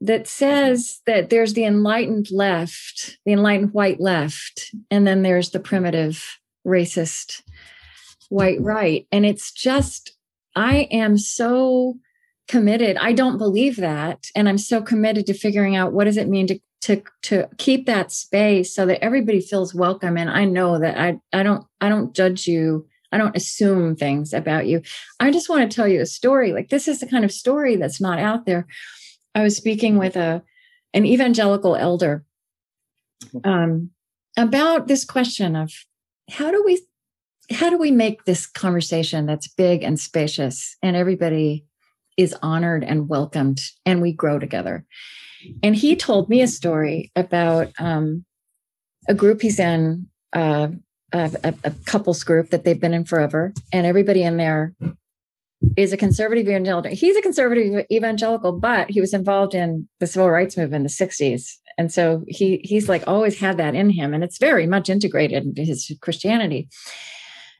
that says that there's the enlightened left, the enlightened white left, and then there's the primitive racist white right. And it's just, I am so committed. I don't believe that. And I'm so committed to figuring out what does it mean to to to keep that space so that everybody feels welcome. And I know that I I don't I don't judge you. I don't assume things about you. I just want to tell you a story. Like this is the kind of story that's not out there. I was speaking with a an evangelical elder um, about this question of how do we how do we make this conversation that's big and spacious and everybody is honored and welcomed and we grow together and he told me a story about um, a group he's in, uh, a, a, couples group that they've been in forever, and everybody in there is a conservative evangelical. He's a conservative evangelical, but he was involved in the civil rights movement in the 60s. And so he he's like always had that in him, and it's very much integrated into his Christianity.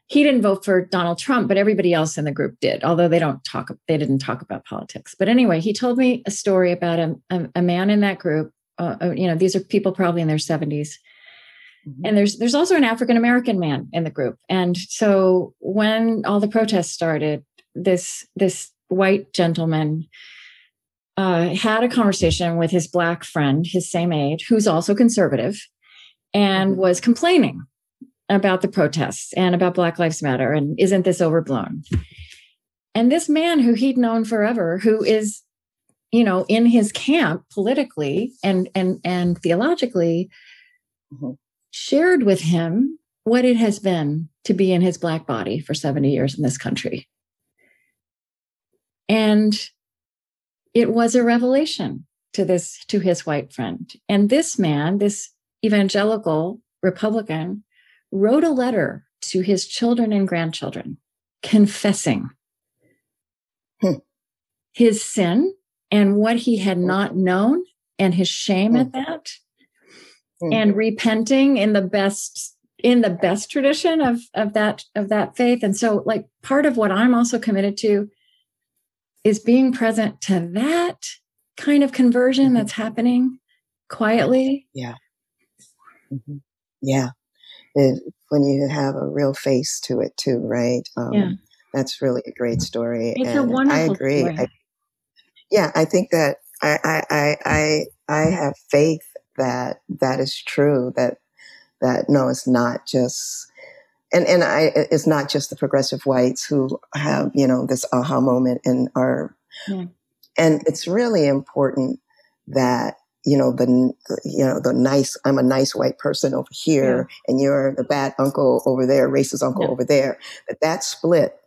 He didn't vote for Donald Trump, but everybody else in the group did, although they don't talk, they didn't talk about politics. But anyway, he told me a story about a, a, a man in that group. Uh, uh you know, these are people probably in their 70s Mm-hmm. And there's there's also an African American man in the group. And so when all the protests started, this this white gentleman uh, had a conversation with his black friend, his same age, who's also conservative, and mm-hmm. was complaining about the protests and about Black Lives Matter and isn't this overblown? And this man who he'd known forever, who is, you know, in his camp politically and and and theologically, mm-hmm shared with him what it has been to be in his black body for 70 years in this country. And it was a revelation to this to his white friend. And this man, this evangelical Republican, wrote a letter to his children and grandchildren confessing hmm. his sin and what he had not known and his shame hmm. at that mm-hmm. and repenting in the best in the best tradition of of that of that faith and so like part of what i'm also committed to is being present to that kind of conversion mm-hmm. that's happening quietly yeah mm-hmm. yeah it, when you have a real face to it too right um, yeah. that's really a great story it's and a wonderful i agree I, yeah i think that I, I i i have faith that that is true. That that no, it's not just and and I it's not just the progressive whites who have you know this aha moment and are yeah. and it's really important that you know the you know the nice I'm a nice white person over here yeah. and you're the bad uncle over there racist uncle yeah. over there but that split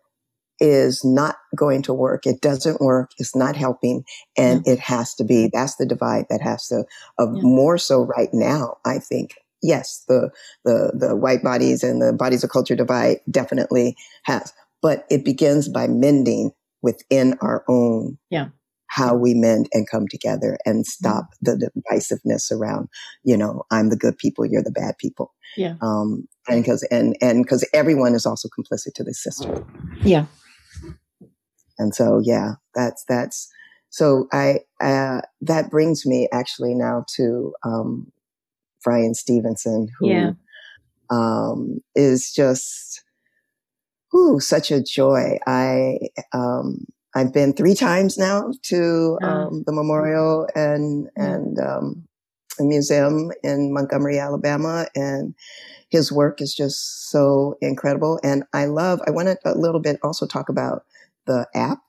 is not going to work. It doesn't work. It's not helping. And it has to be, that's the divide that has to, uh, yeah. more so right now, I think. Yes, the, the, the white bodies and the bodies of culture divide definitely has, but it begins by mending within our own. Yeah. How we mend and come together and stop the divisiveness around, you know, I'm the good people, you're the bad people. Yeah. Um, and because and and because everyone is also complicit to this system. Yeah. And so, yeah, that's, that's, so I, uh, that brings me actually now to, um, Bryan Stevenson, who, yeah. um, is just, whoo, such a joy. I, um, I've been three times now to, um, the memorial and, and, um, museum in Montgomery, Alabama, and his work is just so incredible. And I love, I want to a little bit also talk about the app.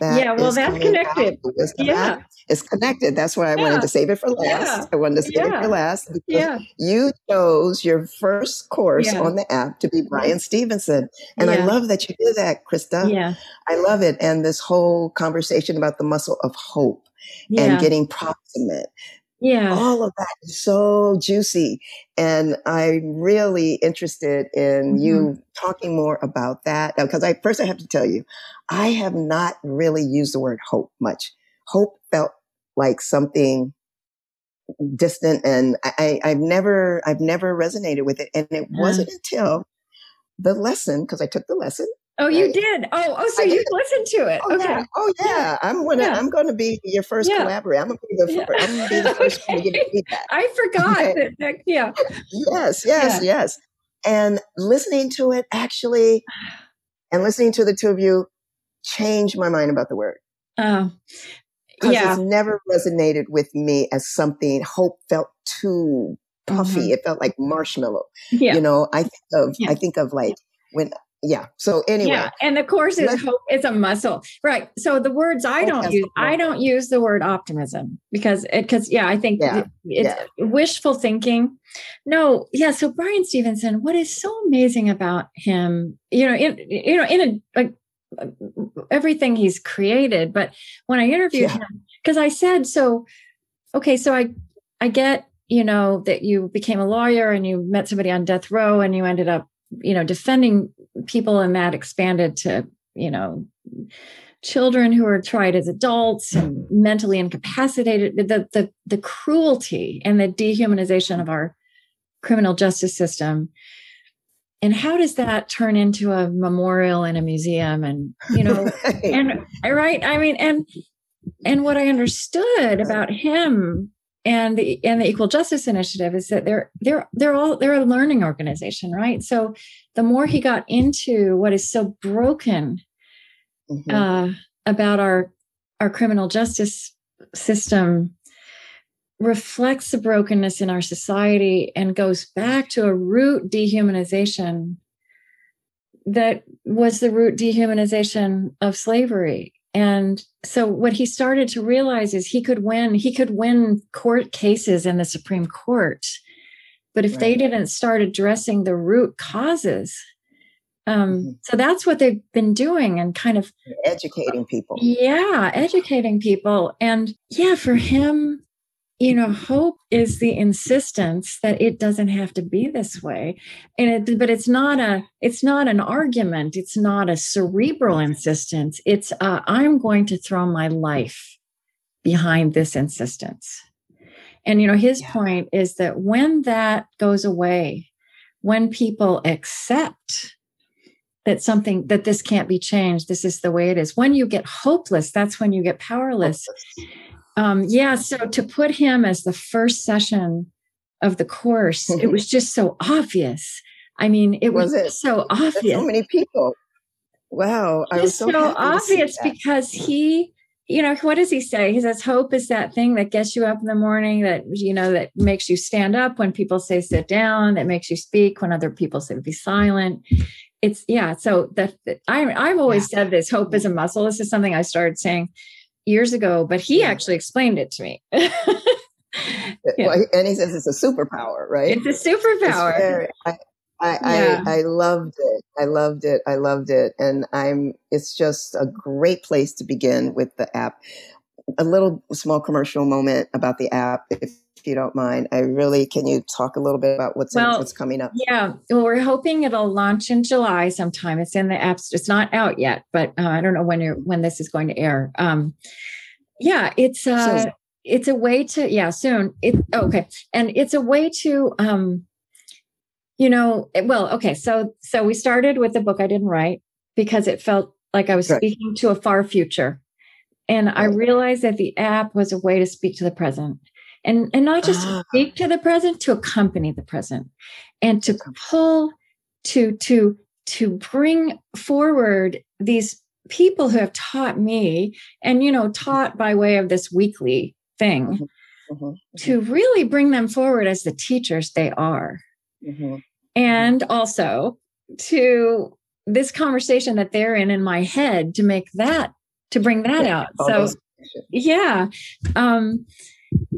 Yeah, well, that's connected. Yeah. It's connected. That's why I yeah. wanted to save it for last. Yeah. I wanted to save yeah. it for last because yeah. you chose your first course on the app to be Bryan Stevenson. And I love that you did that, Krista. Yeah. I love it. And this whole conversation about the muscle of hope and getting proximate yeah. All of that is so juicy. And I'm really interested in mm-hmm. you talking more about that. Because I first I have to tell you, I have not really used the word hope much. Hope felt like something distant and I, have never I've never resonated with it. And it uh-huh. wasn't until the lesson, because I took the lesson Oh, you did. Oh, oh, so I you did. listened to it. Oh, okay. Yeah. Oh, yeah. I'm gonna. Yeah. I'm going to be your first yeah. collaborator. I'm going to be the. Yeah. I'm to be the first okay. one to get feedback. I forgot. Okay. That, yeah. Yes. Yes. Yes. And listening to it actually, and listening to the two of you, changed my mind about the word. Oh. Yeah. It's never resonated with me as something. Hope felt too puffy. Mm-hmm. It felt like marshmallow. Yeah. You know, I think of. I think of like when yeah so anyway yeah and the course is hope it's a muscle right so the words i don't use i don't use the word optimism because it because yeah i think yeah. it's yeah. wishful thinking no yeah so bryan stevenson what is so amazing about him you know in you know in a like everything he's created but when i interviewed yeah. him because i said so okay so i i get you know, that you became a lawyer and you met somebody on death row and you ended up, you know, defending people and that expanded to, you know, children who are tried as adults and mentally incapacitated. The the the cruelty and the dehumanization of our criminal justice system. And how does that turn into a memorial and a museum and you know right. and right? I mean and and what i understood about him and the and the equal justice initiative is that they're they're they're all they're a learning organization right so the more he got into what is so broken mm-hmm. uh, about our our criminal justice system reflects the brokenness in our society and goes back to a root dehumanization that was the root dehumanization of slavery and so what he started to realize is he could win he could win court cases in the supreme court but if right. they didn't start addressing the root causes um, mm-hmm. So that's what they've been doing and kind of educating people. Yeah, educating people. And yeah, for him, you know, hope is the insistence that it doesn't have to be this way. And it, but it's not a, it's not an argument. It's not a cerebral insistence. It's, I'm going to throw my life behind this insistence. And, you know, his yeah. point is that when that goes away, when people accept that something that this can't be changed this is the way it is when you get hopeless that's when you get powerless um, yeah so to put him as the first session of the course it was just so obvious. I mean it was, was it? so obvious That's so many people. Wow i was so, so obvious because he you know what does he say? He says hope is that thing that gets you up in the morning that you know that makes you stand up when people say sit down that makes you speak when other people say be silent. It's yeah so that I, i've always yeah. said this hope is a muscle. This is something i started saying years ago but he yeah. actually explained it to me yeah. well, and he says it's a superpower right it's a superpower it's very, I, I, yeah. I, I loved it. I loved it. I loved it. And I'm, it's just a great place to begin with the app. A little small commercial moment about the app, if if you don't mind. I really can you talk a little bit about what's well, in, what's coming up? Yeah, well, we're hoping it'll launch in July sometime. It's in the apps. It's not out yet, but uh, I don't know when you're when this is going to air. Um, yeah, it's uh, soon. it's a way to yeah soon. It oh, okay, and it's a way to um, you know, well, okay, so so we started with the book I didn't write because it felt like I was right. speaking to a far future. And I realized that the app was a way to speak to the present and and not just ah. speak to the present to accompany the present and to pull to to to bring forward these people who have taught me and you know taught by way of this weekly thing mm-hmm. Mm-hmm. to really bring them forward as the teachers they are mm-hmm. and also to this conversation that they're in in my head to make that to bring that yeah, out so yeah um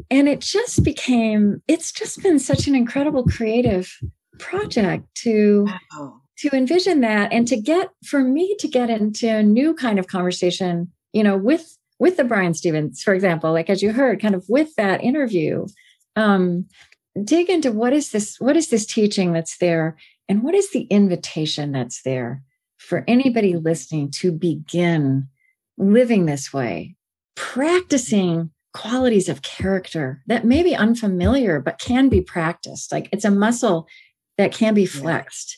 and it just became it's just been such an incredible creative project to wow. to envision that and to get for me to get into a new kind of conversation you know with with the Brian Stevens, for example like as you heard kind of with that interview um dig into what is this what is this teaching that's there and what is the invitation that's there for anybody listening to begin living this way practicing qualities of character that may be unfamiliar but can be practiced like it's a muscle that can be flexed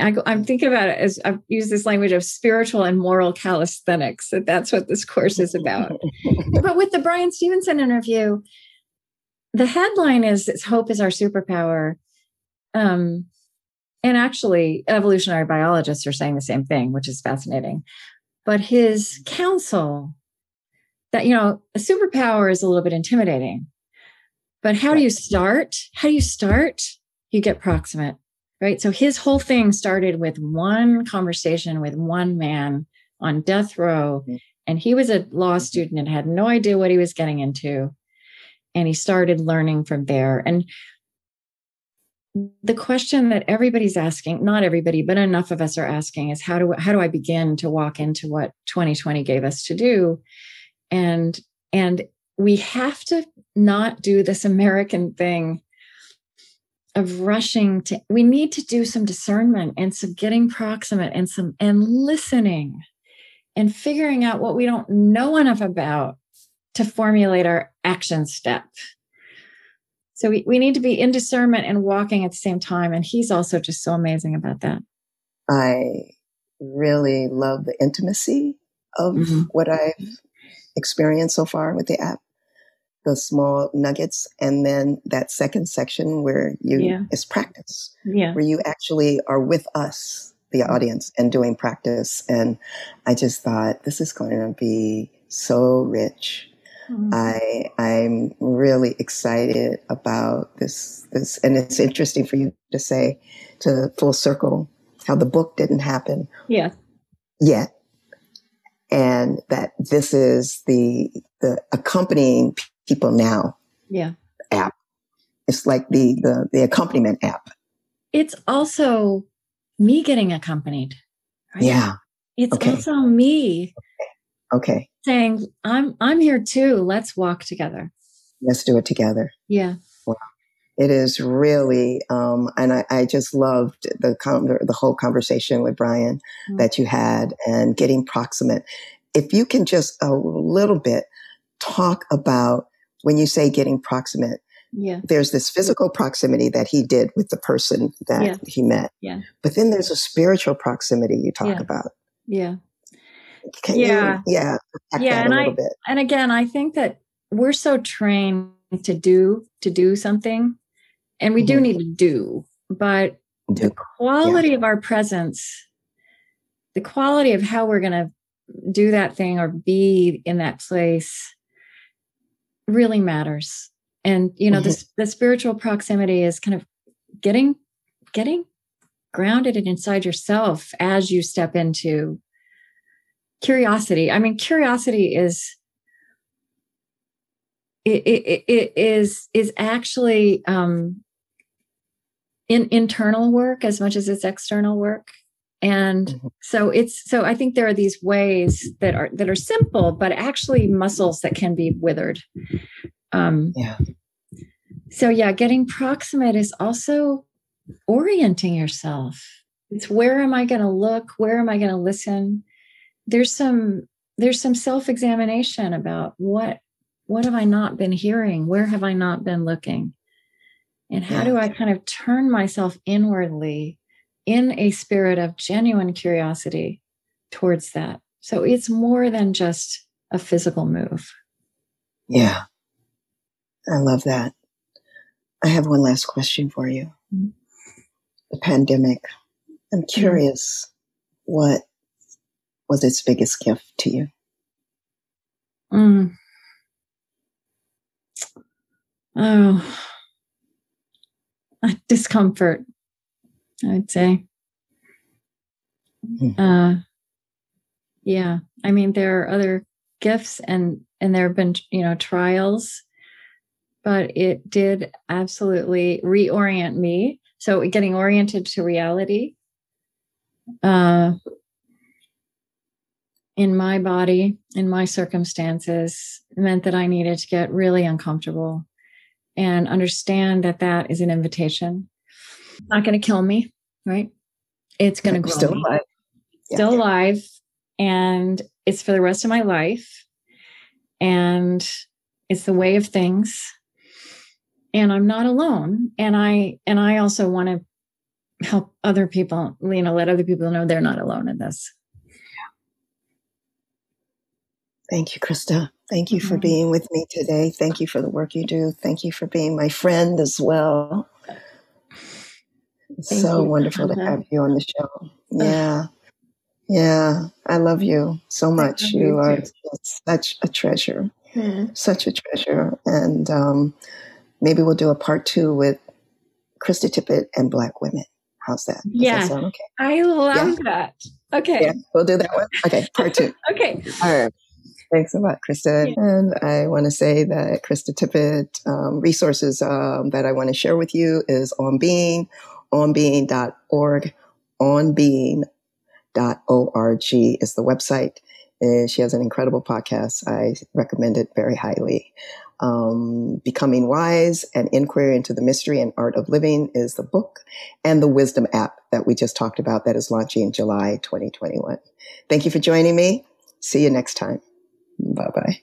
I am thinking about it as I've used this language of spiritual and moral calisthenics. That that's what this course is about. but with the Bryan Stevenson interview, the headline is "It's hope is our superpower," um, and actually, evolutionary biologists are saying the same thing, which is fascinating. But his counsel that you know a superpower is a little bit intimidating. But how do you start? How do you start? You get proximate right? So his whole thing started with one conversation with one man on death row mm-hmm. and he was a law student and had no idea what he was getting into and he started learning from there. And the question that everybody's asking not everybody but enough of us are asking is how do how do i begin to walk into what 2020 gave us to do and and we have to not do this American thing of rushing to we need to do some discernment and some getting proximate and some and listening and figuring out what we don't know enough about to formulate our action step. So we, we need to be in discernment and walking at the same time. And he's also just so amazing about that. I really love the intimacy of mm-hmm. what i've experienced so far with the app the small nuggets and then that second section where you yeah. is practice yeah. where you actually are with us the audience and doing practice. And i just thought this is going to be so rich. Mm-hmm. i i'm really excited about this this and it's interesting for you to say to full circle how the book didn't happen yeah. yet and that this is the the accompanying people now. Yeah. App. It's like the the the accompaniment app. It's also me getting accompanied right? yeah. It's okay. also me okay. saying i'm i'm here too. Let's walk together. Let's do it together. Yeah. It is really um and i, I just loved the the whole conversation with bryan mm-hmm. that you had and getting proximate if you can just a little bit talk about when you say getting proximate, yeah. there's this physical proximity that he did with the person that yeah. he met. Yeah. But then there's a spiritual proximity you talk yeah. about. Yeah. Can yeah. You, yeah. Yeah. And I, bit. and again, I think that we're so trained to do, to do something and we mm-hmm. do need to do, but the quality yeah. of our presence, the quality of how we're going to do that thing or be in that place really matters and you know mm-hmm. this the spiritual proximity is kind of getting getting grounded and inside yourself as you step into curiosity i mean curiosity is it, it, it is is actually um in internal work as much as it's external work. And mm-hmm. so it's so i think there are these ways that are that are simple but actually muscles that can be withered. Um yeah. so yeah getting proximate is also orienting yourself. It's where am i going to look? Where am i going to listen? There's some there's some self-examination about what what have i not been hearing? Where have i not been looking and how yeah. do i kind of turn myself inwardly in a spirit of genuine curiosity towards that. So it's more than just a physical move. Yeah. I love that. I have one last question for you. Mm-hmm. The pandemic. I'm mm-hmm. curious mm-hmm. what was its biggest gift to you? Mm. Oh, discomfort. I'd say. Mm-hmm. Uh, yeah, I mean there are other gifts and and there have been you know trials, but it did absolutely reorient me. So getting oriented to reality. Uh, in my body, in my circumstances, meant that I needed to get really uncomfortable and understand that that is an invitation not going to kill me, right? It's going to grow still me. alive. Still yeah. alive, and it's for the rest of my life, and it's the way of things. And I'm not alone, and I and I also want to help other people. You know, let other people know they're not alone in this. Thank you, Krista. Thank you for mm-hmm. being with me today. Thank you for the work you do. Thank you for being my friend as well. Thank so wonderful to have you on the show. Yeah. Yeah. I love you so much. You, you are such a treasure. Mm-hmm. Such a treasure. And um, maybe we'll do a part two with Krista Tippett and Black women. How's that? Does yeah. That okay? I love yeah. that. Okay. Yeah, we'll do that one. Okay, part two. okay. All right. Thanks a lot, Krista. Yeah. And I want to say that Krista Tippett um, resources um, that I want to share with you is on Being onbeing.org. Onbeing.org is the website. Uh, she has an incredible podcast. I recommend it very highly. Um, Becoming Wise An Inquiry into the Mystery and Art of Living is the book, and the Wisdom app that we just talked about that is launching in July 2021. Thank you for joining me. See you next time. Bye bye.